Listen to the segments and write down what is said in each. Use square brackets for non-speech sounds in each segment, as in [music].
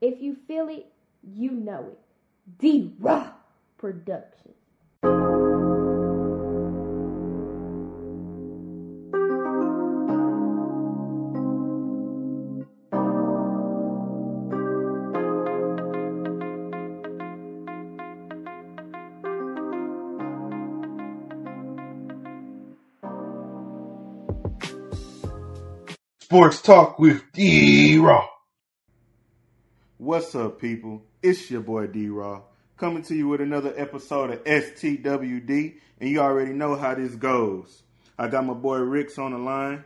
If you feel it, you know it. D Raw Production. Sports Talk with D Raw. What's up, people? It's your boy D Raw coming to you with another episode of STWD, and you already know how this goes. I got my boy Ricks on the line.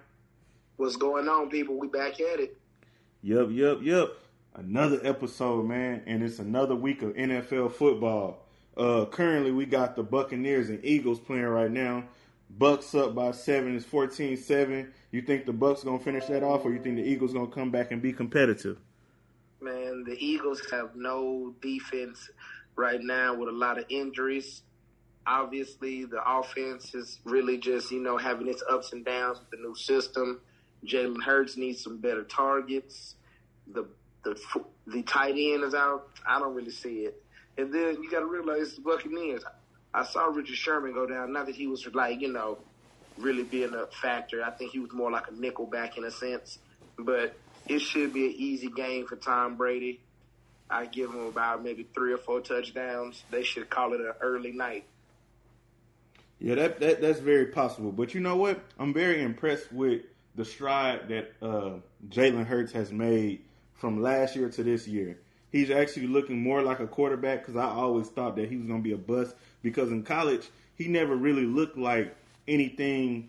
What's going on, people? We back at it. Yup, yup, yup. Another episode, man, and it's another week of NFL football. Uh, currently, we got the Buccaneers and Eagles playing right now. Bucks up by seven. It's 14-7. You think the Bucks gonna finish that off, or you think the Eagles gonna come back and be competitive? Man, the Eagles have no defense right now with a lot of injuries. Obviously, the offense is really just, you know, having its ups and downs with the new system. Jalen Hurts needs some better targets. The the the tight end is out. I don't really see it. And then you got to realize the Buccaneers. I saw Richard Sherman go down. Not that he was like, you know, really being a factor. I think he was more like a nickel back in a sense. But it should be an easy game for Tom Brady. I give him about maybe three or four touchdowns. They should call it an early night. Yeah, that, that that's very possible. But you know what? I'm very impressed with the stride that uh, Jalen Hurts has made from last year to this year. He's actually looking more like a quarterback because I always thought that he was going to be a bust because in college he never really looked like anything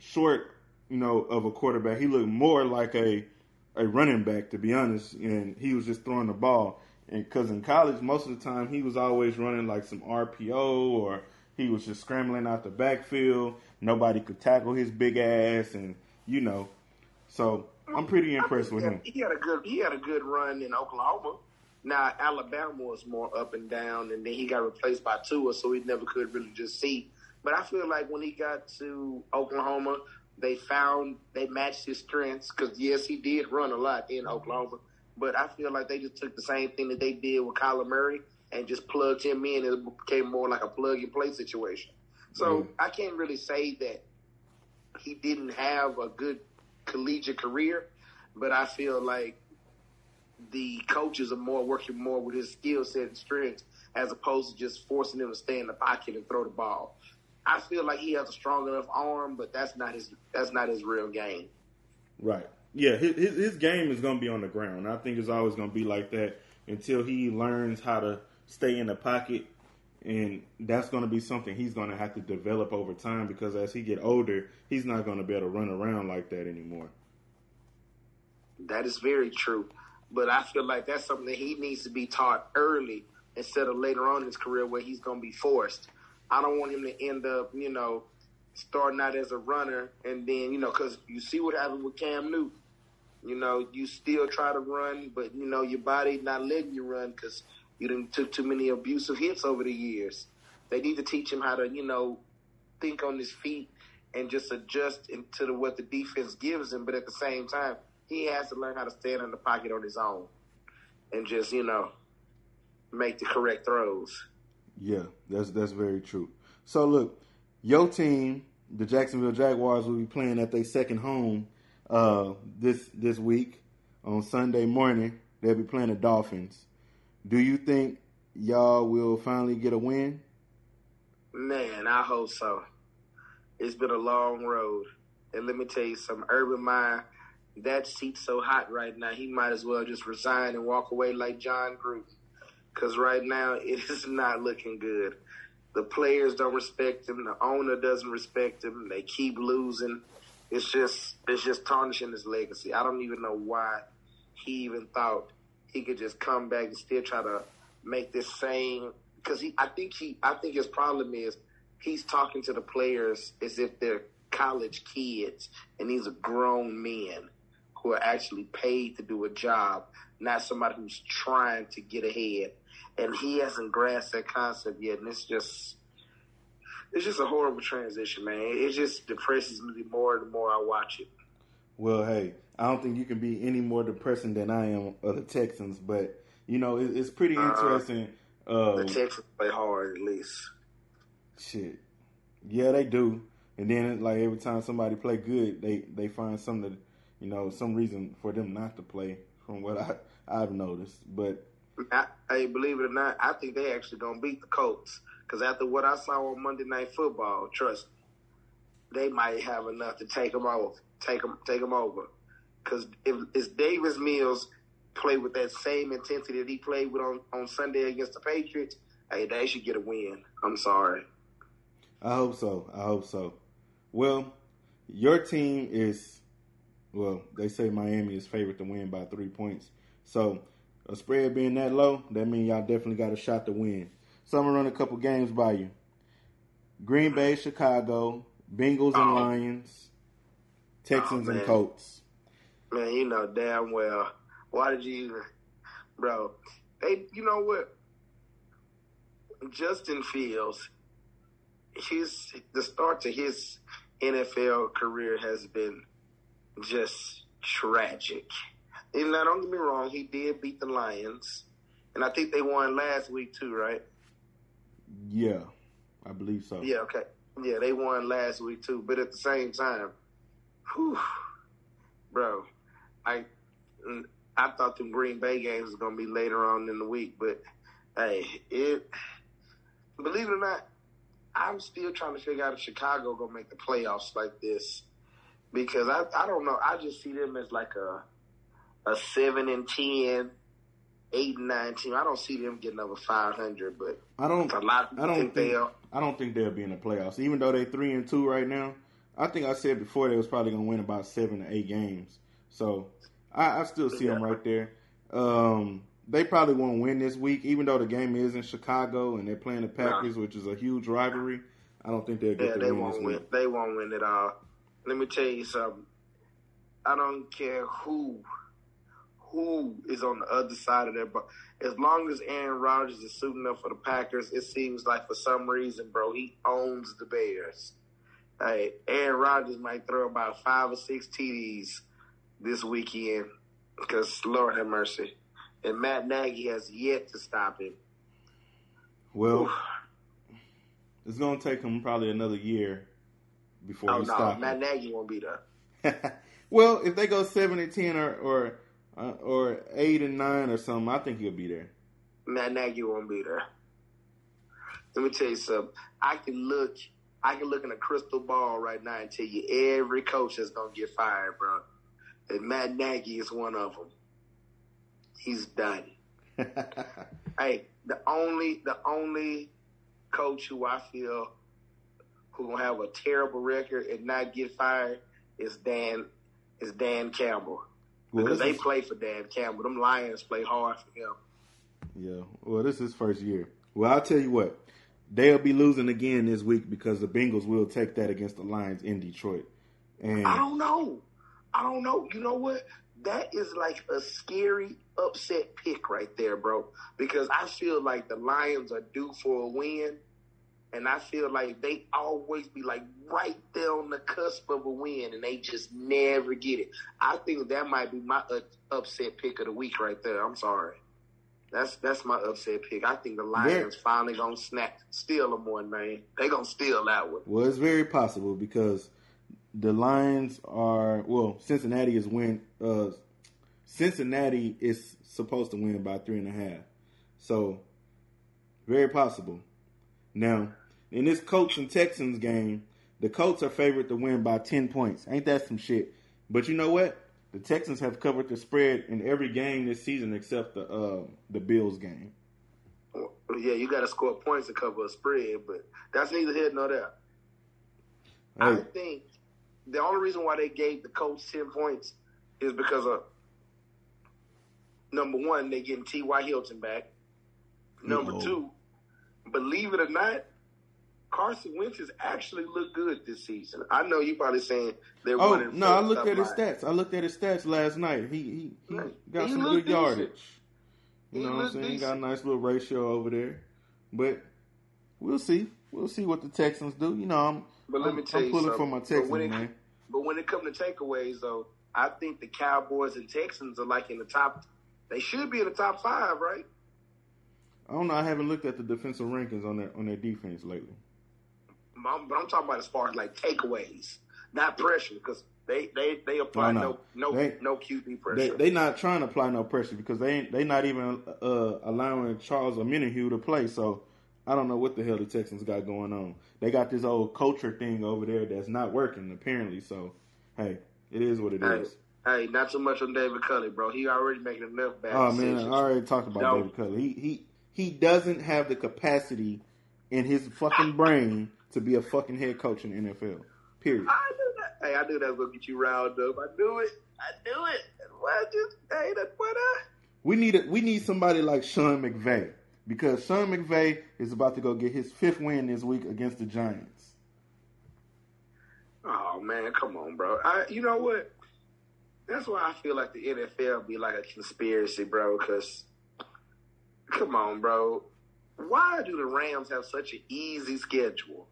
short, you know, of a quarterback. He looked more like a a running back, to be honest, and he was just throwing the ball. And because in college, most of the time he was always running like some RPO or he was just scrambling out the backfield. Nobody could tackle his big ass, and you know, so I'm pretty impressed with him. He had a good he had a good run in Oklahoma. Now Alabama was more up and down, and then he got replaced by Tua, so he never could really just see. But I feel like when he got to Oklahoma, they found they matched his strengths because yes, he did run a lot in Oklahoma, but I feel like they just took the same thing that they did with Kyler Murray and just plugged him in. It became more like a plug and play situation. So mm. I can't really say that he didn't have a good collegiate career, but I feel like the coaches are more working more with his skill set and strengths as opposed to just forcing him to stay in the pocket and throw the ball. I feel like he has a strong enough arm, but that's not his that's not his real game. Right. Yeah, his his game is going to be on the ground. I think it's always going to be like that until he learns how to stay in the pocket, and that's going to be something he's going to have to develop over time because as he get older, he's not going to be able to run around like that anymore. That is very true, but I feel like that's something that he needs to be taught early instead of later on in his career where he's going to be forced. I don't want him to end up, you know, starting out as a runner and then, you know, because you see what happened with Cam Newton. You know, you still try to run, but you know your body not letting you run because you didn't took too many abusive hits over the years. They need to teach him how to, you know, think on his feet and just adjust into the, what the defense gives him. But at the same time, he has to learn how to stand in the pocket on his own and just, you know, make the correct throws. Yeah, that's that's very true. So look, your team, the Jacksonville Jaguars, will be playing at their second home uh, this this week on Sunday morning. They'll be playing the Dolphins. Do you think y'all will finally get a win? Man, I hope so. It's been a long road, and let me tell you some Urban Meyer, that seat's so hot right now. He might as well just resign and walk away like Jon Gruden because right now [laughs] it is not looking good. The players don't respect him. The owner doesn't respect him. They keep losing. It's just it's just tarnishing his legacy. I don't even know why he even thought he could just come back and still try to make this same because he I think he I think his problem is he's talking to the players as if they're college kids and these are grown men who are actually paid to do a job, not somebody who's trying to get ahead and he hasn't grasped that concept yet. And it's just, it's just a horrible transition, man. It just depresses me more the more I watch it. Well, hey, I don't think you can be any more depressing than I am of the Texans, but you know it, it's pretty Uh-uh. interesting. Uh, The Texans play hard at least. shit, yeah, they do. And then like every time somebody play good, they they find something, you know, some reason for them not to play. From what I I've noticed, but I, hey, believe it or not, I think they actually gonna beat the Colts. Because after what I saw on Monday Night Football, trust me, they might have enough to take them over. Take them, take them over. Because if, if Davis Mills play with that same intensity that he played with on, on Sunday against the Patriots, hey, they should get a win. I'm sorry. I hope so. I hope so. Well, your team is, well, they say Miami is favored to win by three points. So, a spread being that low, that means y'all definitely got a shot to win. So, I'm to run a couple games by you Green Bay, Chicago, Bengals and Oh. Lions, Texans Oh, and. Colts. Man, you know damn well. Why did you even, bro? They, you know what? Justin Fields, his the start to his NFL career has been just tragic. And now, don't get me wrong, he did beat the Lions, and I think they won last week too, right? Yeah, I believe so. Yeah, okay. Yeah, they won last week too. But at the same time, whew, bro, I I thought the Green Bay games was gonna be later on in the week, but hey, it believe it or not, I'm still trying to figure out if Chicago gonna make the playoffs like this. Because I I don't know. I just see them as like a a seven and ten, eight and nine team. I don't see them getting over five hundred, but I don't. a lot I don't think they'll I don't think they'll be in the playoffs, even though they're three and two right now. I think I said before they was probably gonna win about seven to eight games. So I, I still see them right there. Um, they probably won't win this week, even though the game is in Chicago and they're playing the Packers, which is a huge rivalry. I don't think they'll get Yeah, the they win won't win. week. They won't win at all. Let me tell you something. I don't care who who is on the other side of that. But as long as Aaron Rodgers is suiting up for the Packers, it seems like for some reason, bro, he owns the Bears. Hey, Aaron Rodgers might throw about five or six TDs this weekend because Lord have mercy. And Matt Nagy has yet to stop him. Well, it's gonna take him probably another year before Oh he no, stops. Matt Nagy won't be there. [laughs] well, if they go seven and ten or or uh, or eight and nine or something, I think he'll be there. Matt Nagy won't be there. Let me tell you something. I can look, I can look in a crystal ball right now and tell you every coach that's gonna get fired, bro. And Matt Nagy is one of them. He's done. [laughs] Hey, the only, the only coach who I feel who gonna have a terrible record and not get fired is Dan, is Dan Campbell well, because they is- play for Dan Campbell. Them Lions play hard for him. Yeah. Well, this is his first year. Well, I'll tell you what. They'll be losing again this week because the Bengals will take that against the Lions in Detroit. And I don't know. I don't know. You know what? That is like a scary upset pick right there, bro. Because I feel like the Lions are due for a win. And I feel like they always be like right there on the cusp of a win and they just never get it. I think that might be my upset pick of the week right there. I'm sorry. That's that's my upset pick. I think the Lions finally gonna snap, steal them one, man. They gonna steal that one. well, it's very possible because the Lions are well. Cincinnati is win. Uh, Cincinnati is supposed to win by three and a half. So very possible. Now in this Colts and Texans game, the Colts are favored to win by ten points. Ain't that some shit? But you know what? The Texans have covered the spread in every game this season except the uh, the Bills game. Yeah, you got to score points to cover a spread, but that's neither here nor there. I think the only reason why they gave the Colts ten points is because of number one, they're getting T. Y. Hilton back. Number two, believe it or not, Carson Wentz has actually looked good this season. I know you probably saying they're oh no, I looked at his like- stats. I looked at his stats last night. He he, he got he some good yardage. You He know what I'm saying? Got a nice little ratio over there. But we'll see. We'll see what the Texans do. You know, I'm But let I'm, me tell I'm you pulling something. for my But when it- man. But when it comes to takeaways, though, I think the Cowboys and Texans are like in the top. They should be in the top five, right? I don't know. I haven't looked at the defensive rankings on their on their defense lately. I'm- But I'm talking about as far as like takeaways, not pressure, because they they they apply No, no no. They- no QB pressure. they not trying to apply no pressure because they ain't they not even uh, allowing Charles Omenihu to play. So I don't know what the hell the Texans got going on. They got this old culture thing over there that's not working apparently. So hey, it is what it is. Hey, hey, not so much on David Culley, bro. He already making enough bad Oh decisions. man, I already talked about No. David Culley. He he he doesn't have the capacity in his fucking brain to be a fucking head coach in the NFL. Period. I knew that. Hey, I knew that was gonna get you riled up. I knew it. I knew it. Why just hey, that's what I. We need a, we need somebody like Sean McVay because Sean McVay is about to go get his fifth win this week against the Giants. Oh man, come on, bro. I, you know what? That's why I feel like the NFL be like a conspiracy, bro. Because, come on, bro. Why do the Rams have such an easy schedule?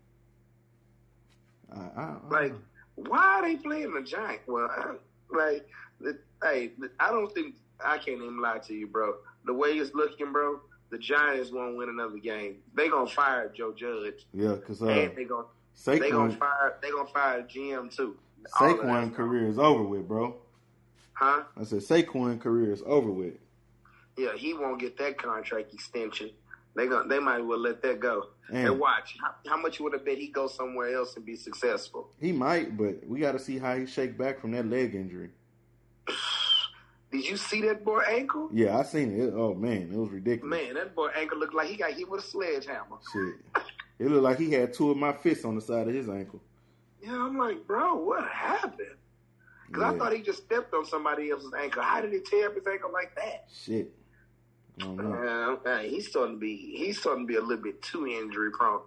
I, I, I- Like, why are they playing the Giants? Well, I, like, the, hey, I don't think I can't even lie to you, bro. The way it's looking, bro, the Giants won't win another game. They gonna fire Joe Judge, yeah, because uh, and they gonna they gonna fire they gonna fire GM too. Saquon career is over with, bro. huh? I said Saquon career is over with. Yeah, he won't get that contract extension. They gonna they might well let that go. And And watch how, how much would have bet he go somewhere else and be successful. he might, but we got to see how he shake back from that leg injury. [sighs] Did you see that boy ankle? Yeah, I seen it. Oh man, it was ridiculous. Man, that boy ankle looked like he got hit with a sledgehammer. Shit, it looked like he had two of my fists on the side of his ankle. Yeah, I'm like, bro, what happened? Because I thought he just stepped on somebody else's ankle. How did he tear up his ankle like that? Shit, I don't know. Uh, hey, he's starting to be he's starting to be a little bit too injury prone.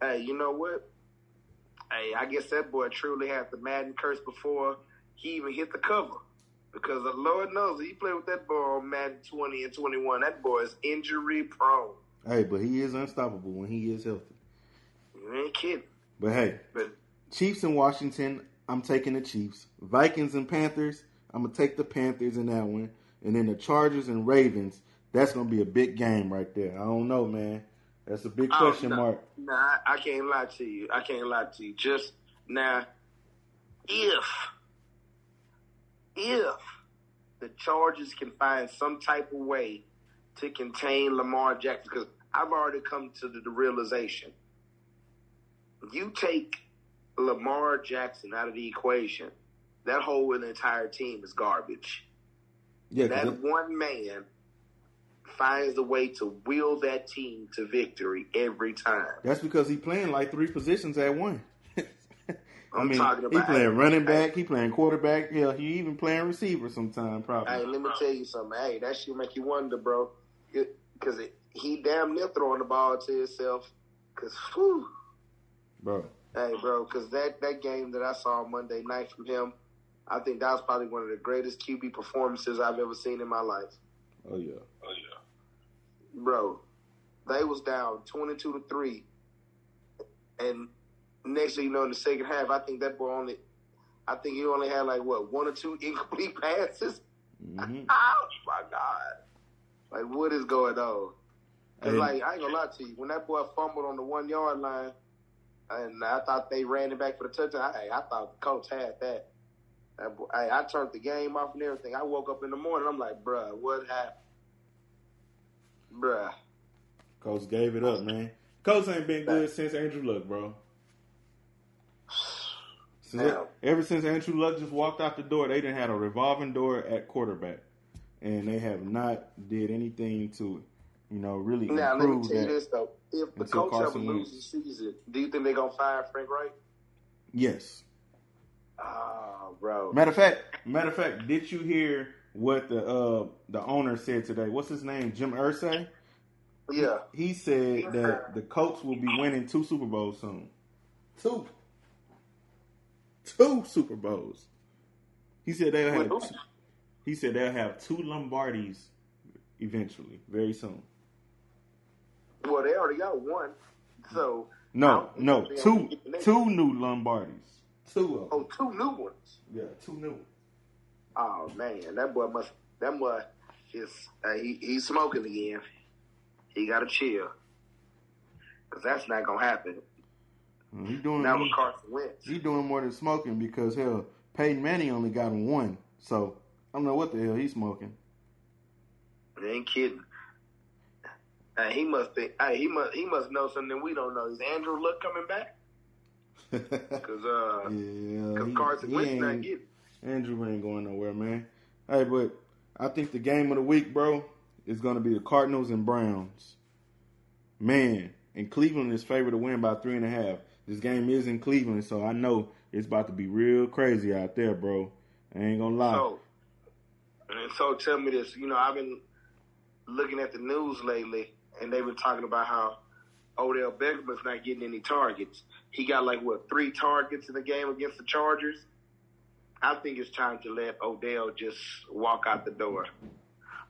Hey, you know what? Hey, I guess that boy truly had the Madden curse before he even hit the cover. Because the Lord knows he played with that boy on Madden 20 and 21. That boy is injury prone. Hey, but he is unstoppable when he is healthy. You ain't kidding. But hey, But Chiefs in Washington, I'm taking the Chiefs. Vikings and Panthers, I'm gonna take the Panthers in that one. And then the Chargers and Ravens, that's gonna be a big game right there. I don't know, man. That's a big Oh, question no. mark. Nah, I, I can't lie to you. I can't lie to you. Just now, if if the Chargers can find some type of way to contain Lamar Jackson, because I've already come to the, the realization, you take Lamar Jackson out of the equation, that whole entire team is garbage. Yeah, That one man finds a way to wheel that team to victory every time. that's because he playing like three positions at one. [laughs] I I'm mean, talking he about- playing running Hey. back, he playing quarterback. Yeah, he even playing receiver sometime, probably. Hey, let me tell you something. Hey, that shit make you wonder, bro. Because he damn near throwing the ball to himself. Because, whew. Bro, Hey, bro, because that, that game that I saw Monday night from him, I think that was probably one of the greatest QB performances I've ever seen in my life. Oh yeah. Oh yeah. Bro, they was down 22 to 3. And next thing you know, in the second half, I think that boy only, I think he only had like, what, one or two [laughs] incomplete passes? hmm [laughs] Oh my god! Like what is going on? Cause like I ain't gonna lie to you, when that boy fumbled on the one yard line, and I thought they ran it back for the touchdown. I, I thought the coach had that. I, I turned the game off and everything. I woke up in the morning. I'm like, bruh, what happened? Bruh, Coach gave it up, man. Coach ain't been good since Andrew Luck, bro. Since Now- ever since Andrew Luck just walked out the door, they didn't have a revolving door at quarterback, and they have not did anything to, you know, really now let me improve tell you this though: if the coach ever loses the season, do you think they're gonna fire Frank Reich? Yes. Oh, bro. Matter of fact, matter of fact, did you hear what the uh the owner said today? What's his name? Jim Irsay. Yeah. He said that the Colts will be winning two Super Bowls soon. Two. Two Super Bowls. He said they'll have. Two, he said they'll have two Lombardis eventually, very soon. Well, they already got one. So No, no, two, they'll get the next two new Lombardis. Two of them. Oh, two new ones. Yeah, two new. Oh man, that boy must. That boy is uh, he, he's smoking again. He got to chill because that's not gonna happen. He doing Now he, with Carson Wentz, he doing more than smoking because hell, Peyton Manning only got him one. So I don't know what the hell he's smoking. they ain't kidding. Uh, he must be. Hey, he must. He must know something we don't know. Is Andrew Luck coming back? [laughs] Because uh, yeah, because he- Carson he Wentz not getting. Andrew ain't going nowhere, man. Hey, but I think the game of the week, bro, is going to be the Cardinals and Browns. Man, and Cleveland is favored to win by three and a half. This game is in Cleveland, so I know it's about to be real crazy out there, bro. I ain't gonna lie. So, and so tell me this. You know, I've been looking at the news lately, and they've been talking about how Odell Beckham is not getting any targets. He got like what three targets in the game against the Chargers. I think it's time to let Odell just walk out the door.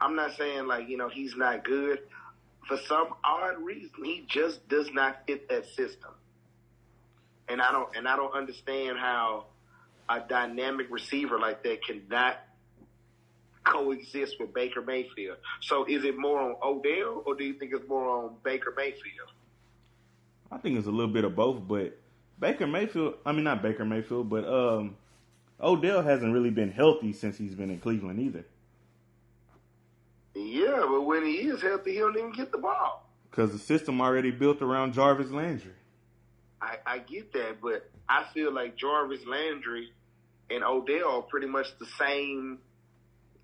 I'm not saying like you know he's not good. For some odd reason, he just does not fit that system. And I don't and I don't understand how a dynamic receiver like that cannot coexist with Baker Mayfield. So is it more on Odell or do you think it's more on Baker Mayfield? I think it's a little bit of both, but Baker Mayfield, I mean, not Baker Mayfield, but um, Odell hasn't really been healthy since he's been in Cleveland either. Yeah, but when he is healthy, he don't even get the ball. Because the system already built around Jarvis Landry. I, I get that, but I feel like Jarvis Landry and Odell are pretty much the same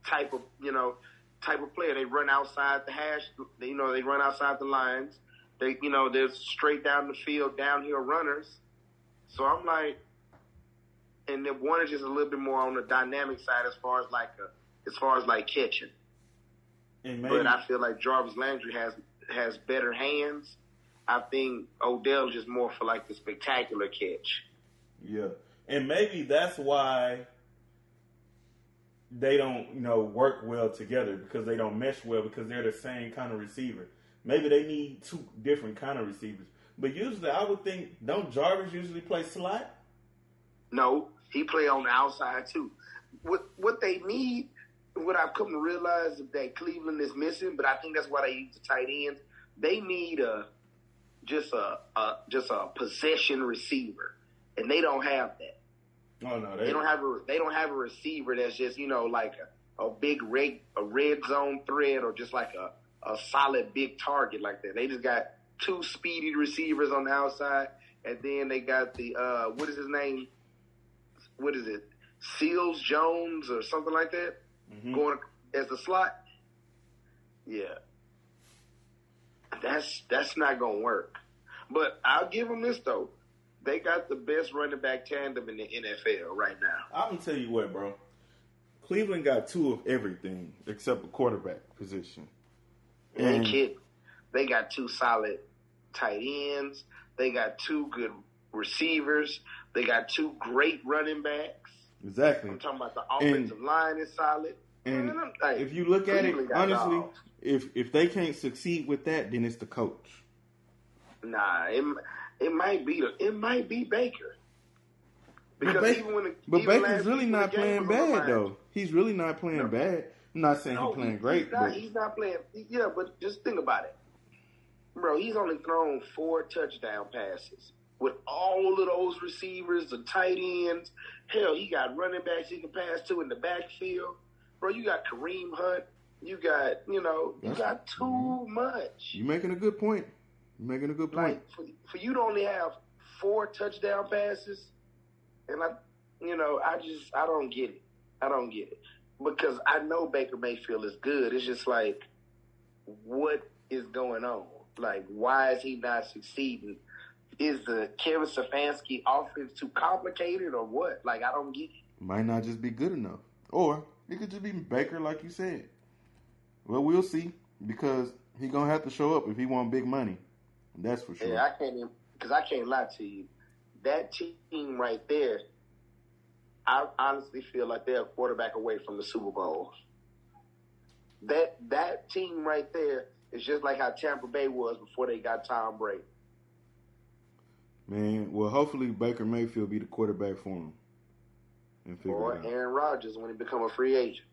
type of you know type of player. They run outside the hash, you know, they run outside the lines. They you know they're straight down the field, downhill runners. So I'm like, and then one is just a little bit more on the dynamic side as far as like a, as far as like catching. And But I feel like Jarvis Landry has has better hands. I think Odell just more for like the spectacular catch. Yeah. And maybe that's why they don't, you know, work well together because they don't mesh well because they're the same kind of receiver. Maybe they need two different kind of receivers. But usually I would think don't Jarvis usually play slot? No, he play on the outside too. What what they need, what I've come to realize that Cleveland is missing, but I think that's why they use the tight ends. They need a just a, a just a possession receiver, and they don't have that. Oh no, They don't have a they don't have a receiver that's just you know like a, a big red a red zone threat or just like a a solid big target like that. They just got two speedy receivers on the outside, and then they got the uh what is his name? What is it? Seals Jones or something like that Mhm. going as the slot. Yeah, that's that's not gonna work. But I'll give them this though. They got the best running back tandem in the NFL right now. I'm gonna tell you what, bro. Cleveland got two of everything except a quarterback position. And- kidding. They got two solid tight ends. They got two good receivers. They got two great running backs. Exactly. I'm talking about the offensive line is solid. And I'm- if you look at it Cleveland honestly, dogs. if if they can't succeed with that, then it's the coach. Nah, it, it might be it might be Baker. Because But, even when the, but even Baker's really not playing was on the bad though. He's really not playing No. bad. I'm not saying No, he's playing great, He's not, but he's not playing. Yeah, but just think about it, bro. He's only thrown four touchdown passes with all of those receivers, the tight ends. Hell, he got running backs he can pass to in the backfield, bro. You got Kareem Hunt. You got you know you That's- got too mm-hmm. much. you're making a good point. You're making a good point. Like for, for you to only have four touchdown passes, and I, you know, I just I don't get it. I don't get it because I know Baker Mayfield is good. It's just like, what is going on? Like, why is he not succeeding? Is the Kevin Stefanski offense too complicated or what? Like, I don't get it. Might not just be good enough, or it could just be Baker, like you said. Well, we'll see because he gonna have to show up if he want big money. That's for sure. Yeah, I can't even because I can't lie to you. That team right there, I honestly feel like they're a quarterback away from the Super Bowl. That that team right there is just like how Tampa Bay was before they got Tom Brady. Man, well, hopefully Baker Mayfield be the quarterback for him. and figure or. Aaron Rodgers when he become a free agent.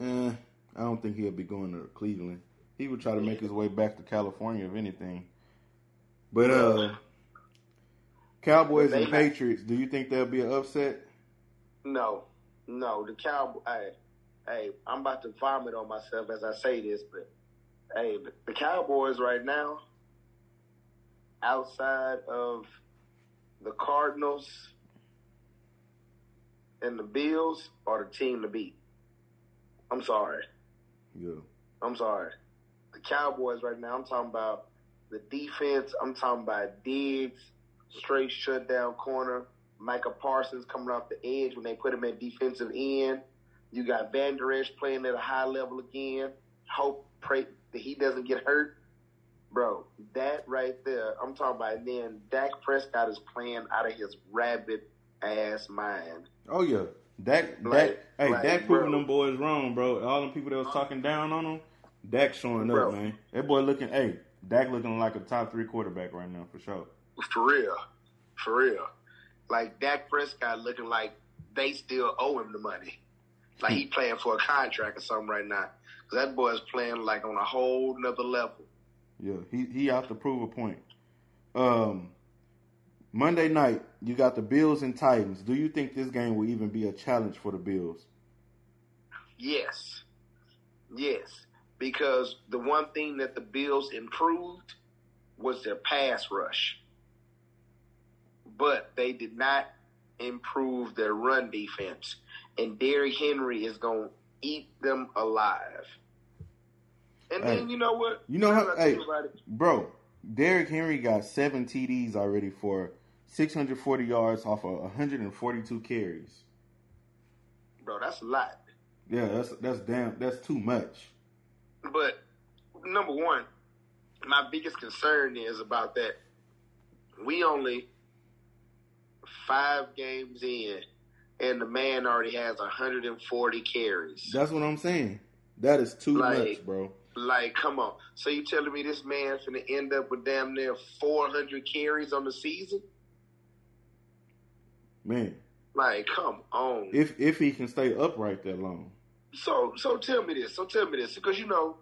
Eh, I don't think he'll be going to Cleveland. He would try to make his way back to California, if anything. But uh, Cowboys and Patriots. Do you think there'll be an upset? No, no, the Cowboy. Hey, hey, I'm about to vomit on myself as I say this, but hey, the- the Cowboys right now, outside of the Cardinals and the Bills, are the team to beat. I'm sorry. Yeah. I'm sorry. The Cowboys right now, I'm talking about the defense. I'm talking about Diggs, straight shutdown corner. Micah Parsons coming off the edge when they put him at defensive end. You got Vander Esch playing at a high level again. Hope, pray that he doesn't get hurt. Bro, that right there, I'm talking about. Then Dak Prescott is playing out of his rabbit ass mind. Oh yeah. Dak, Dak, hey, like, Dak proving them boys wrong, bro. All them people that was talking down on him, Dak showing Bro. up, man. That boy looking, hey, Dak looking like a top three quarterback right now for sure. For real. For real. Like Dak Prescott looking like they still owe him the money. Like he [laughs] playing for a contract or something right now. Cause that boy is playing like on a whole nother level. Yeah, he he out to prove a point. Um, Monday night, you got the Bills and Titans. Do you think this game will even be a challenge for the Bills? Yes. Yes. Because the one thing that the Bills improved was their pass rush. But they did not improve their run defense. And Derrick Henry is going to eat them alive. And Hey, then you know what? you know Now how- that I think hey. about it, Bro, Derrick Henry got seven TDs already for 640 yards off of 142 carries. bro, that's a lot. Yeah, that's that's damn that's too much. But number one, my biggest concern is about that. We only five games in, and the man already has 140 carries. That's what I'm saying. That is too Like- much, bro. Like, come on. So you telling me this man's gonna end up with damn near 400 carries on the season? Man, Like, come on. if if he can stay upright that long. So so tell me this. So tell me this because you know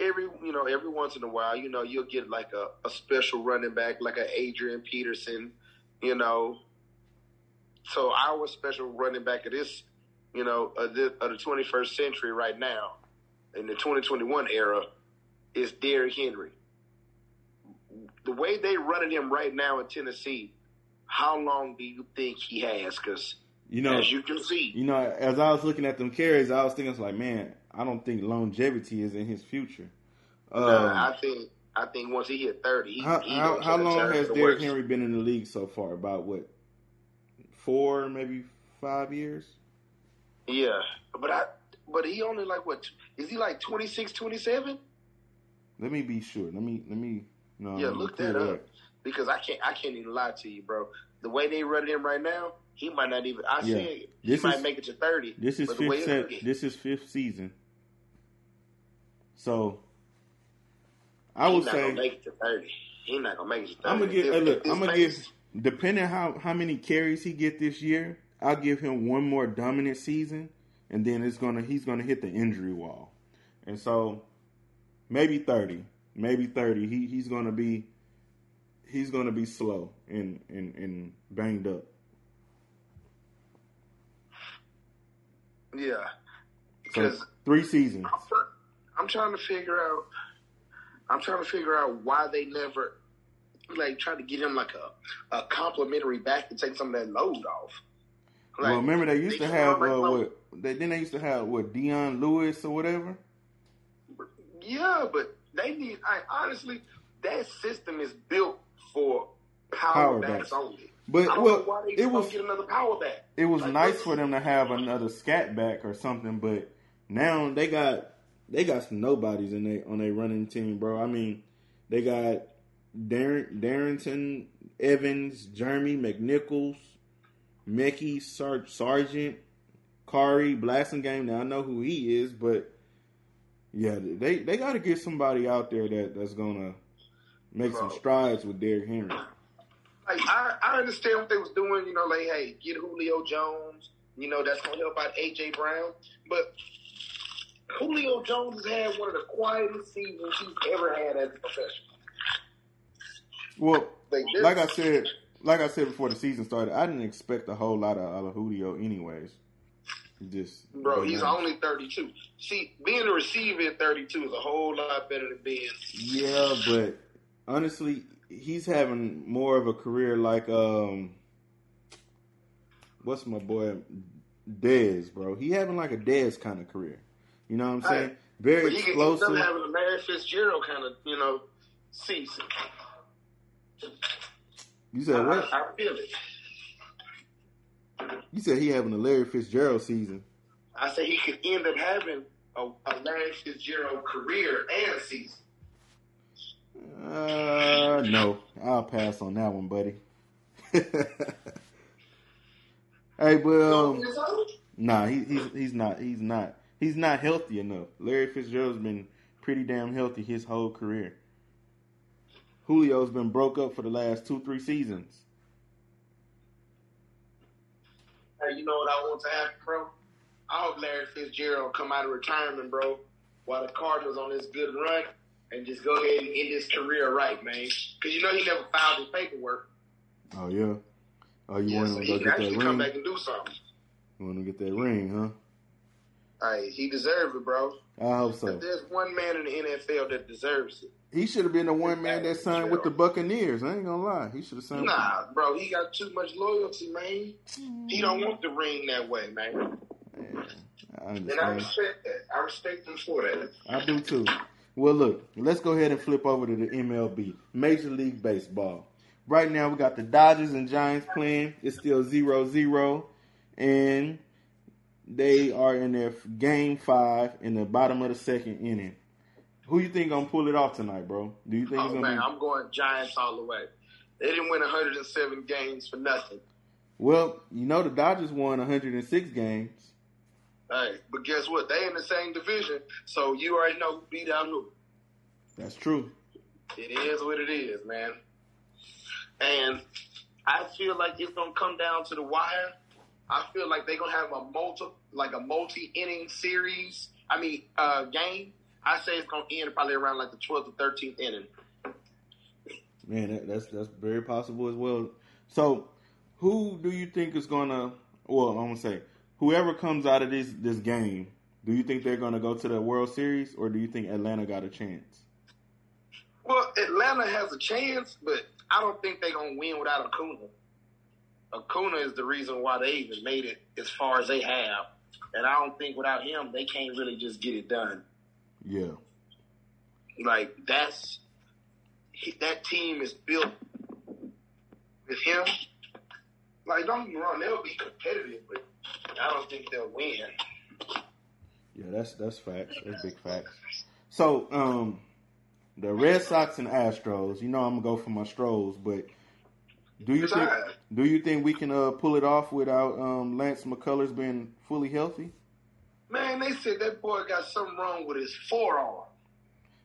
every you know every once in a while you know you'll get like a, a special running back like a Adrian Peterson, you know. So our special running back of this, you know, of the, of the 21st century right now, in the 2021 era, is Derrick Henry. The way they running him right now in Tennessee, how long do you think he has? Because You know, as you can see, you know, as I was looking at them carries, I was thinking, it's like, man, I don't think longevity is in his future. Um, Nah, I think I think once he hit thirty, he, how he how, how long has Derrick worst. Henry been in the league so far? About what? Four, maybe five years. Yeah, but I but he only like what is he like 26, 27? Let me be sure. Let me let me. No, Yeah, look that up because I can't I can't even lie to you, bro. The way they running him right now, he might not even. I Yeah. said he This might is- make it to thirty. This is but the way fifth. Set, this is fifth season. So, I he would not say gonna make it to thirty. He not gonna make it to thirty. I'm gonna give. Hey, look, I'm gonna give. Depending how how many carries he get this year, I'll give him one more dominant season, and then it's gonna he's gonna hit the injury wall, and so maybe thirty, maybe thirty. He he's gonna be he's gonna be slow and and and banged up. Yeah, So because three seasons. I'm, I'm trying to figure out. I'm trying to figure out why they never like try to get him like a a complimentary back to take some of that load off. Like, well, remember they used they to have uh, what they then they used to have what Dion Lewis or whatever. Yeah, but they need. I honestly, that system is built for power, Power backs backs. only. But well, know why they it was get another power back. it was Like, nice for them to have another scat back or something, but now they got they got some nobodies in they on their running team, bro. I mean, they got Darren, Darrynton, Evans, Jeremy McNichols, Mickey Sar- Sargent, Khari Blasingame. Now I know who he is, but yeah, they they got to get somebody out there that that's gonna make some strides with Derrick Henry. like I, I understand what they was doing. You know, like hey, get Julio Jones. You know, that's gonna help out AJ Brown. But Julio Jones has had one of the quietest seasons he's ever had as a professional. Well, Like, this- like I said, like I said before the season started, I didn't expect a whole lot of Julio, anyways. Just Bro, he's only 32. See, being a receiver at 32 is a whole lot better than being. Yeah, but honestly, he's having more of a career like um, what's my boy Dez, bro. He having like a Dez kind of career. You know what I'm saying? Very But he explosive. up having a Larry Fitzgerald kind of, you know, season. You said what? I, I feel it. You said he having a Larry Fitzgerald season. I said he could end up having a, a Larry Fitzgerald career and season. Uh, no, I'll pass on that one, buddy. [laughs] hey, well, um, nah, he, he's he's not he's not he's not healthy enough. Larry Fitzgerald's been pretty damn healthy his whole career. Julio's been broke up for the last two three seasons. Hey, you know what I want to happen, bro? I hope Larry Fitzgerald come out of retirement, bro, while the Cardinals on this good run, and just go ahead and end his career right, man. Because you know he never filed his paperwork. Oh yeah. Oh, you Yeah, want so to go get that come back and do something. You want to get that ring, huh? Hey, he deserves it, bro. I hope so. If there's one man in the NFL that deserves it, He should have been the one man that signed with the Buccaneers. I ain't gonna lie. He should have signed. nah, bro, he got too much loyalty, man. He don't want the ring that way, man. With the, I And I respect that. I respect him for that. I do too. Well, look, let's go ahead and flip over to the MLB, Major League Baseball. Right now, we got the Dodgers and Giants playing. It's still 0-0, and they are in their game five in the bottom of the second inning. Who you think gonna pull it off tonight, bro? Do you think Oh man, be? I'm going Giants all the way. They didn't win 107 games for nothing. Well, you know the Dodgers won 106 games. Hey, but guess what? They in the same division, so you already know who beat out who. That's true. It is what it is, man. And I feel like it's gonna come down to the wire. I feel like they're gonna have a multi, like a multi-inning series. I mean, uh, game. I say it's gonna end probably around like the 12th or 13th inning. Man, that, that's that's very possible as well. So, who do you think is gonna? Well, I'm gonna say whoever comes out of this this game. Do you think they're gonna go to the World Series, or do you think Atlanta got a chance? Well, Atlanta has a chance, but I don't think they're gonna win without Acuna. Acuna is the reason why they even made it as far as they have, and I don't think without him they can't really just get it done. Yeah, Like that's that team is built with him. Like don't get me wrong, they'll be competitive, but I don't think they'll win. yeah, that's that's facts. That's big facts. So, um, the Red Sox and Astros. You know, I'm gonna go for my Stros, but do you think do you think we can uh, pull it off without um, Lance McCullers being fully healthy? Man, they said that boy got something wrong with his forearm.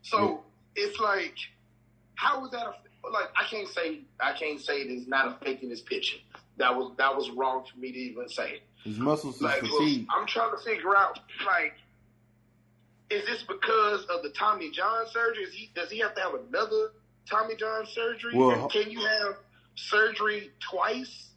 So it's like, how was that? A, like I can't say I can't say it is not affecting his pitching. That was that was wrong for me to even say. it. His muscles Like, well. I'm trying to figure out, like, is this because of the Tommy John surgery? Is he does he have to have another Tommy John surgery? Well, can you have surgery twice?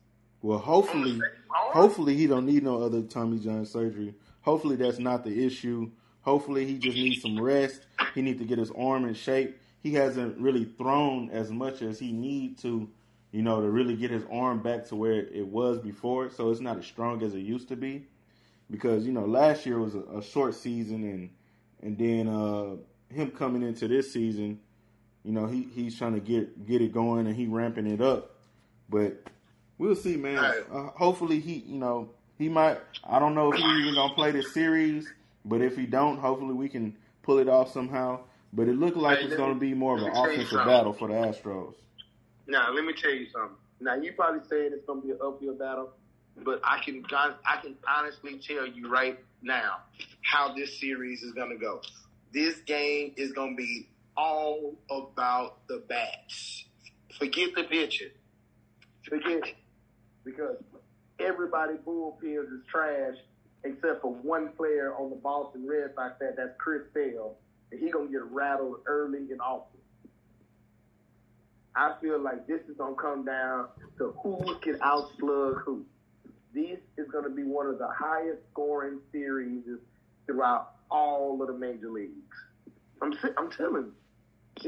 Well, hopefully, hopefully he don't need no other Tommy John surgery. Hopefully that's not the issue. Hopefully he just needs some rest. He needs to get his arm in shape. He hasn't really thrown as much as he need to, you know, to really get his arm back to where it was before. So it's not as strong as it used to be. Because you know, last year was a, a short season, and and then uh, him coming into this season, you know, he he's trying to get get it going and he ramping it up. But we'll see, man. Right. Uh, hopefully he, you know, he might. I don't know if he's even gonna play this series, but if he don't, hopefully we can pull it off somehow. But it looked like Hey, it's gonna me- be more of an me tell you offensive battle for the Astros. Now, let me tell you something. Now, you probably said it's going to be an uphill battle, but I can I can honestly tell you right now how this series is going to go. This game is going to be all about the bats. Forget the pitching. Forget it. Because everybody bullpens is trash except for one player on the Boston Red Sox that that's Chris Sale. And he gonna get rattled early and often. I feel like this is gonna come down to who can outslug who. This is gonna be one of the highest scoring series throughout all of the major leagues. I'm I'm telling you,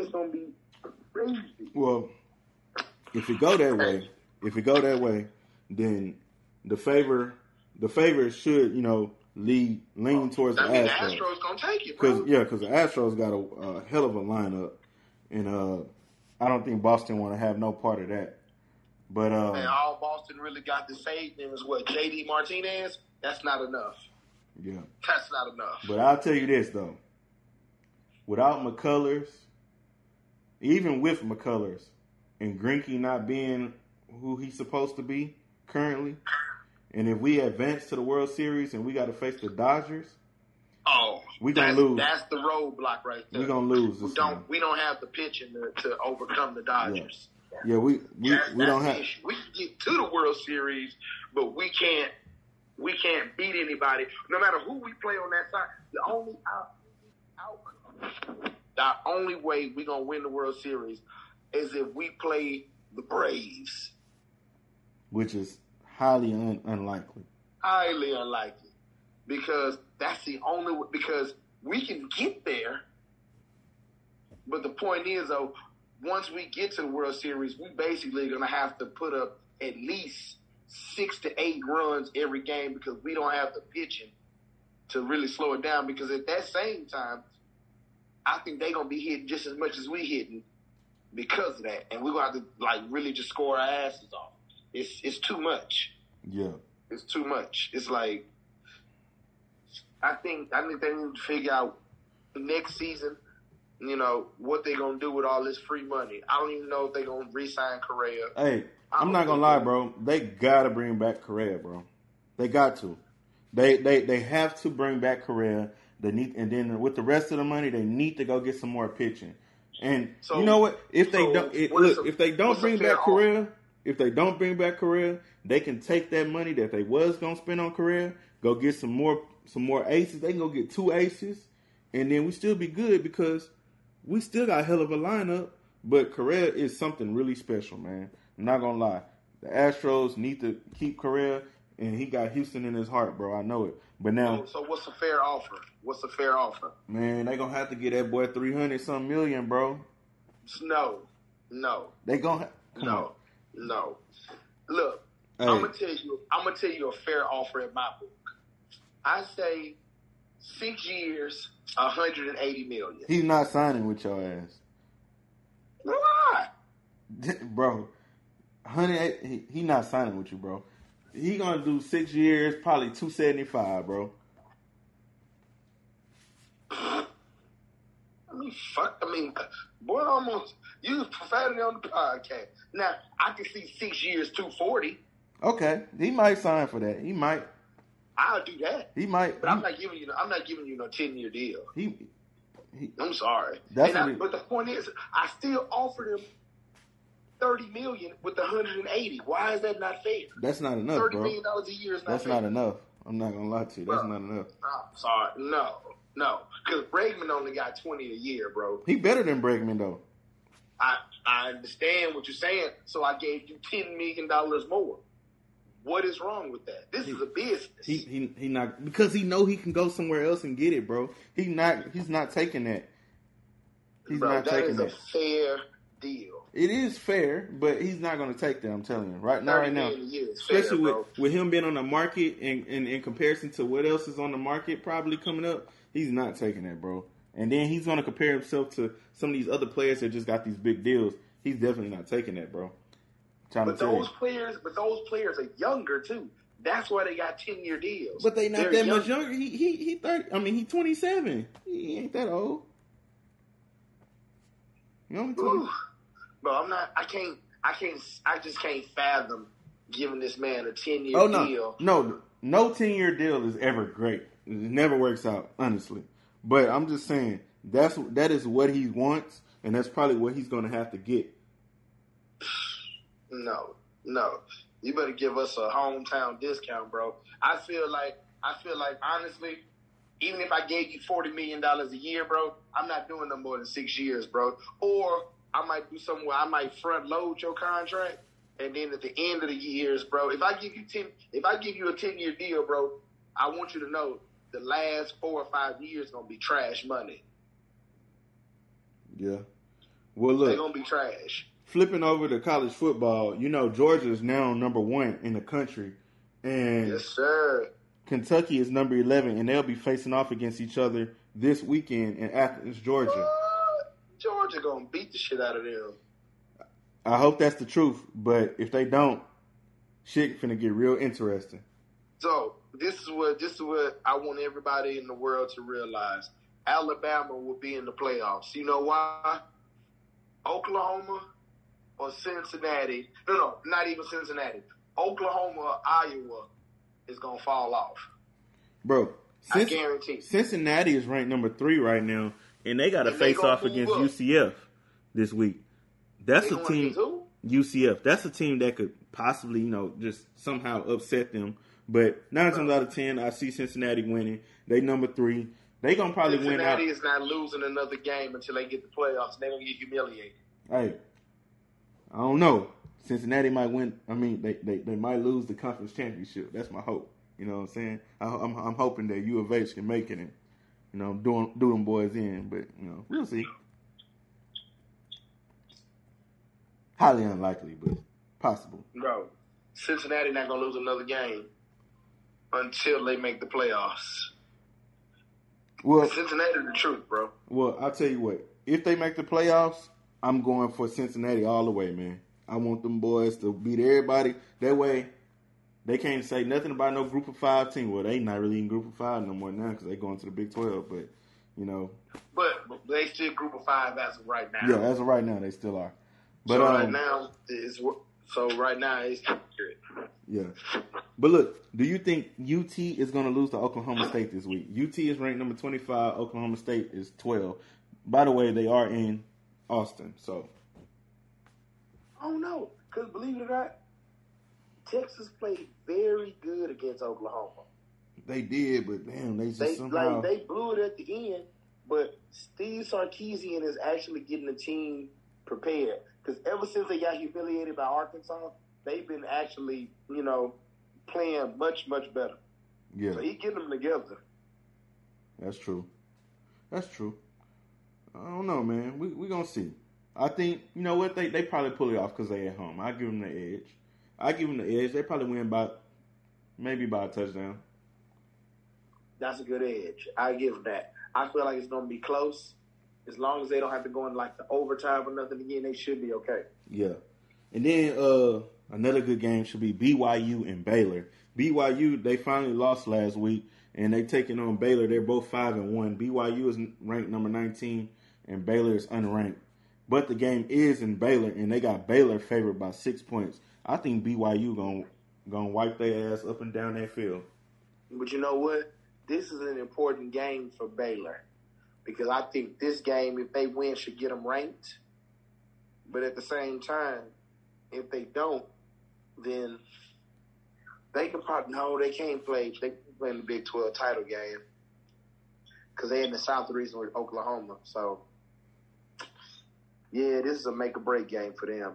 it's gonna be crazy. Well, if we go that way, if we go that way, then the favor, the favor should you know lead lean towards the I mean, the Astros. Astros gonna take it, Because yeah, because the Astros got a, a hell of a lineup, and uh, I don't think Boston want to have no part of that. But uh, And all Boston really got to say is what JD Martinez. That's not enough. yeah. That's not enough. But I'll tell you this though, without McCullers, even with McCullers, and Greinke not being who he's supposed to be currently, and if we advance to the World Series and we got to face the Dodgers, Oh, We gonna lose. That's the roadblock right there. we gonna lose We don't. time. We don't have the pitching to, to overcome the Dodgers. Yeah, we we, That's- we don't have. issue. We can get to the World Series, but we can't. We can't beat anybody, no matter who we play on that side. The only out, outcome, the only way we gonna win the World Series is if we play the Braves. which is highly un- unlikely. highly unlikely because that's the only way, because we can get there. But the point is, though, once we get to the World Series, we basically going to have to put up at least six to eight runs every game because we don't have the pitching to really slow it down. Because at that same time, I think they're going to be hitting just as much as we hitting because of that, and we're going to have to like really just score our asses off. It's it's too much Yeah, it's too much. It's like I think I think they need to figure out next season, you know, what they're gonna do with all this free money. I don't even know if they're gonna re-sign Correa. Hey, I'm not gonna lie, bro. They gotta bring back Correa, bro. They got to. They they they have to bring back Correa. They need, and then with the rest of the money, they need to go get some more pitching. And So- you know what? If they so don't, it, look, a- if they don't bring back Correa, if they don't bring back Correa, they can take that money that they was gonna spend on Correa, go get some more some more aces. They can go get two aces, and then we still be good because we still got a hell of a lineup. But Correa is something really special, man. I'm not gonna lie. The Astros need to keep Correa, and he got Houston in his heart, bro. I know it. But now, So what's a fair offer? What's a fair offer? man, they gonna have to get that boy three hundred some million, bro. No, no, They gonna come no, no. Look, on. I'm gonna tell you. I'm gonna tell you a fair offer in my book. I say six years, 180 million. he's not signing with your ass, Why? [laughs] bro. Hundred, he, he not signing with you, bro. He gonna do six years, probably two seventy five, bro. I mean, fuck. I mean, boy, almost you was profanity on the podcast. Now I can see six years, two forty. Okay, he might sign for that. He might. I'll do that, He might. but I'm not giving you. I'm not giving you no ten year deal. He, he, I'm sorry. That's I- but the point is, I still offered him thirty million with the hundred and eighty. Why is that not fair? that's not enough, Thirty bro. million dollars a year is not That's fair. not enough. I'm not gonna lie to you. That's Bro. not enough. I'm sorry. No, no, because Bregman only got twenty a year, bro. He better than Bregman though. I I understand what you're saying, so I gave you ten million dollars more. What is wrong with that? This is a business. He he he not because he know he can go somewhere else and get it, bro. He not he's not taking that. He's Bro, not that taking is that. a fair deal. It is fair, but he's not gonna take that. I'm telling you right now, right now. million a year is fair, Especially with, with him being on the market and, and in comparison to what else is on the market probably coming up, he's not taking that, bro. And then he's gonna compare himself to some of these other players that just got these big deals. He's definitely not taking that, bro. trying But to tell those you. players, but those players are younger too. That's why they got ten year deals. But they not They're that young. much younger. He he he thirty. I mean, he twenty seven. He ain't that old. You only twenty. Bro, I'm not. I can't. I can't. I just can't fathom giving this man a ten year Oh no, deal. no, no ten year deal is ever great. It never works out, honestly. But I'm just saying that's that is what he wants, and that's probably what he's going to have to get. No, No, you better give us a hometown discount, bro. I feel like I feel like honestly, even if I gave you forty million dollars a year, bro, I'm not doing no more than six years, bro. Or I might do something where I might front load your contract, and then at the end of the years, bro, if I give you ten, if I give you a ten year deal, bro, I want you to know the last four or five years gonna be trash money. Yeah. Well, look, They're gonna be trash. flipping over to college football, you know Georgia is now number one in the country, and Yes, sir. Kentucky is number eleven, and they'll be facing off against each other this weekend in Athens, Georgia. Georgia gonna beat the shit out of them. I hope that's the truth, but if they don't, shit finna get real interesting. So this is what this is what I want everybody in the world to realize. Alabama will be in the playoffs. You know why? Oklahoma or Cincinnati? No, no, not even Cincinnati. Oklahoma or Iowa is gonna fall off. Bro, I guarantee. Cincinnati is ranked number three right now, and they got to face off against up. UCF this week. That's They a team. UCF. That's a team that could possibly, you know, just somehow upset them. But nine times out of ten, I see Cincinnati winning. They number three. They gonna probably win out. Cincinnati is not losing another game until they get the playoffs. They're gonna get humiliated. Hey, I don't know. Cincinnati might win. I mean, they, they, they might lose the conference championship. That's my hope. You know what I'm saying? I, I'm I'm hoping that U of H can make it and you know doing do them boys in. But you know, we'll see. Highly unlikely, but possible. Bro, Cincinnati not gonna lose another game until they make the playoffs. Well, Cincinnati the truth, bro. well, I'll tell you what. If they make the playoffs, I'm going for Cincinnati all the way, man. I want them boys to beat everybody. That way, they can't say nothing about no Group of Five team. Well, they not really in Group of Five no more now because they going to the Big Twelve. But you know, But, but they still group of five as of right now. yeah, as of right now, they still are. But so um, right now is so right now it's accurate. Yeah. But look, do you think UT is going to lose to Oklahoma State this week? UT is ranked number 25. Oklahoma State is 12. By the way, they are in Austin, so I don't know, cause believe it or not, Texas played very good against Oklahoma. they did. But damn, they just They somehow. like they blew it at the end, but Steve Sarkisian is actually getting the team prepared. Because ever since they got humiliated by Arkansas, they've been actually, you know, playing much much better. yeah. So he getting them together. That's true. That's true. I don't know, man. We we gonna see. I think you know what they they probably pull it off because they at home. I give them the edge. I give them the edge. They probably win by maybe by a touchdown. That's a good edge. I give that. I feel like it's going to be close. As long as they don't have to go in like the overtime or nothing again, they should be okay. Yeah. And then uh another good game should be BYU and Baylor. BYU they finally lost last week and they taking on Baylor. They're both five and one. BYU is ranked number nineteen and Baylor is unranked. But the game is in Baylor and they got Baylor favored by six points. I think BYU gonna gonna wipe their ass up and down that field. But you know what? This is an important game for Baylor because I think this game, if they win, should get them ranked. But at the same time, if they don't, then they can probably no, they can't play. They can play in the Big Twelve title game because they're in the South region with Oklahoma. So yeah, this is a make or break game for them.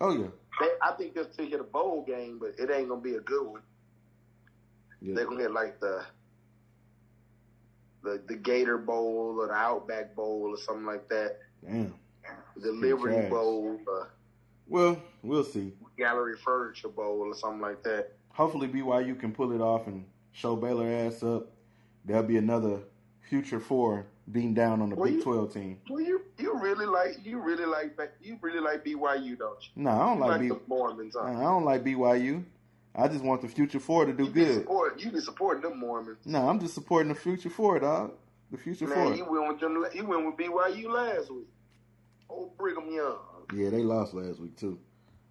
Oh yeah. They, I think they'll still get a bowl game, but it ain't gonna be a good one. Yeah. They're gonna get like the the the Gator Bowl or the Outback Bowl or something like that. Damn. The Liberty. Bowl, the Well, we'll see. Gallery Furniture Bowl or something like that. hopefully BYU can pull it off and show Baylor ass up. There'll be another future four being down on the Well, Big you- Twelve team. Well, you you really like you really like you really like BYU, don't you? No, I don't You like like B. the Mormons, huh? I don't like BYU. I just want the future four to do you good. support you be supporting them Mormons. No, I'm just supporting the future four, dog. The future Man, you went with them. You went with BYU last week. Old Brigham Young. Yeah, they lost last week too.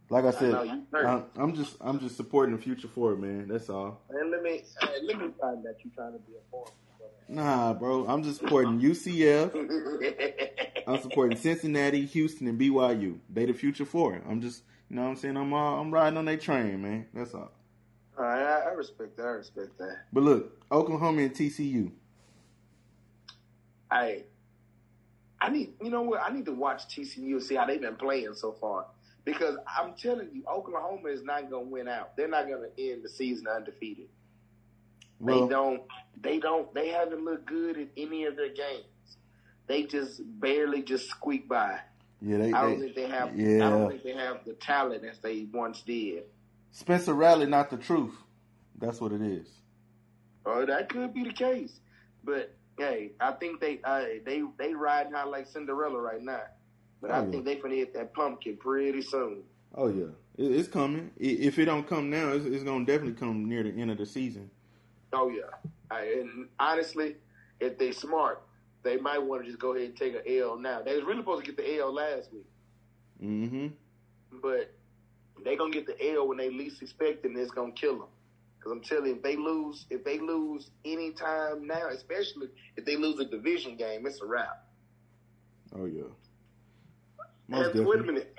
Like I said. I'm, I'm just I'm just supporting the future four, man. That's all. And let me uh, let me find that you trying to be a Mormon. Nah, bro. I'm just supporting UCF. I'm supporting Cincinnati, Houston, and BYU. They the future four. I'm just, You know what I'm saying? I'm uh, I'm riding on their train, man. That's all. All right, I, I respect that. I respect that. But look, Oklahoma and TCU. I, I need, you know what? I need to watch TCU and see how they've been playing so far. Because I'm telling you, Oklahoma is not going to win out. They're not going to end the season undefeated. Well, they don't. They don't. They haven't looked good in any of their games. They just barely just squeak by. yeah, they, I don't they think they have. Yeah. I don't think they have the talent as they once did. Spencer Riley, not the truth. That's what it is. Oh, that could be the case. But hey, I think they uh, they they riding high like Cinderella right now. But Oh, I yeah. think they finna hit that pumpkin pretty soon. Oh yeah, it, it's coming. If it don't come now, it's, it's gonna definitely come near the end of the season. Oh yeah. I, and honestly, if they smart, they might want to just go ahead and take an L now. They was really supposed to get the L last week, Mm-hmm. but they gonna get the L when they least expect it, and it's gonna kill them. Because I'm telling you, if they lose, if they lose any time now, especially if they lose a division game, it's a wrap. Oh yeah. Most And wait a minute.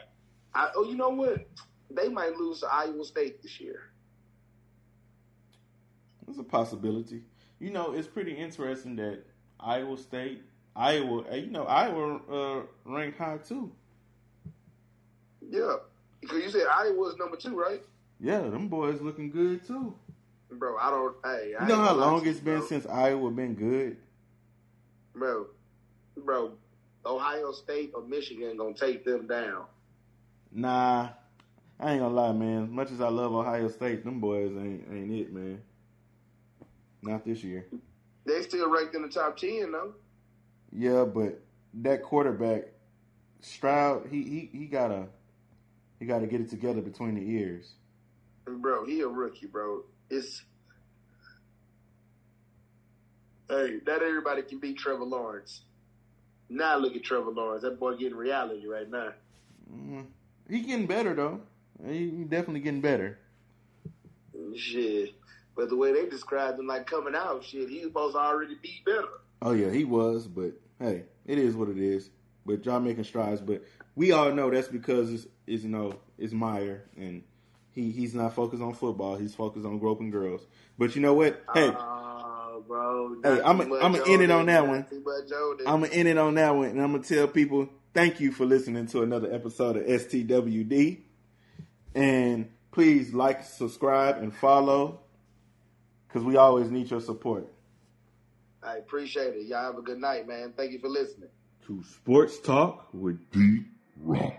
I, oh, you know what? They might lose to Iowa State this year. It's a possibility. You know, it's pretty interesting that Iowa State, Iowa, uh, you know, Iowa uh, ranked high too. Yeah, because you said Iowa's number two, right? Yeah, them boys looking good too. Bro, I don't. Hey, I You know how long it's you, been bro. since Iowa been good? bro, bro. Ohio State or Michigan gonna take them down. Nah, I ain't gonna lie, man. As much as I love Ohio State, them boys ain't ain't it, man. Not this year. They still ranked in the top ten though. Yeah, but that quarterback, Stroud, he he he gotta he gotta get it together between the ears. Bro, he a rookie, bro. It's hey, not everybody can beat Trevor Lawrence. Now look at Trevor Lawrence. That boy getting reality right now. Mm, he getting better though. He, definitely getting better. Shit. But the way they described him like coming out, shit, he was supposed to already be better. Oh yeah, he was, but hey, it is what it is. But y'all making strides, but we all know that's because it's, it's you know it's Meyer and he he's not focused on football. He's focused on groping girls. But you know what? Hey, Uh, bro. Hey, I'ma- too much I'ma end it on that one. Too much on it. I'm gonna end it on that one, and I'm gonna tell people thank you for listening to another episode of STWD, and please like, subscribe, and follow, because we always need your support. I appreciate it. Y'all have a good night, man. Thank you for listening. To Sports Talk with D Rock.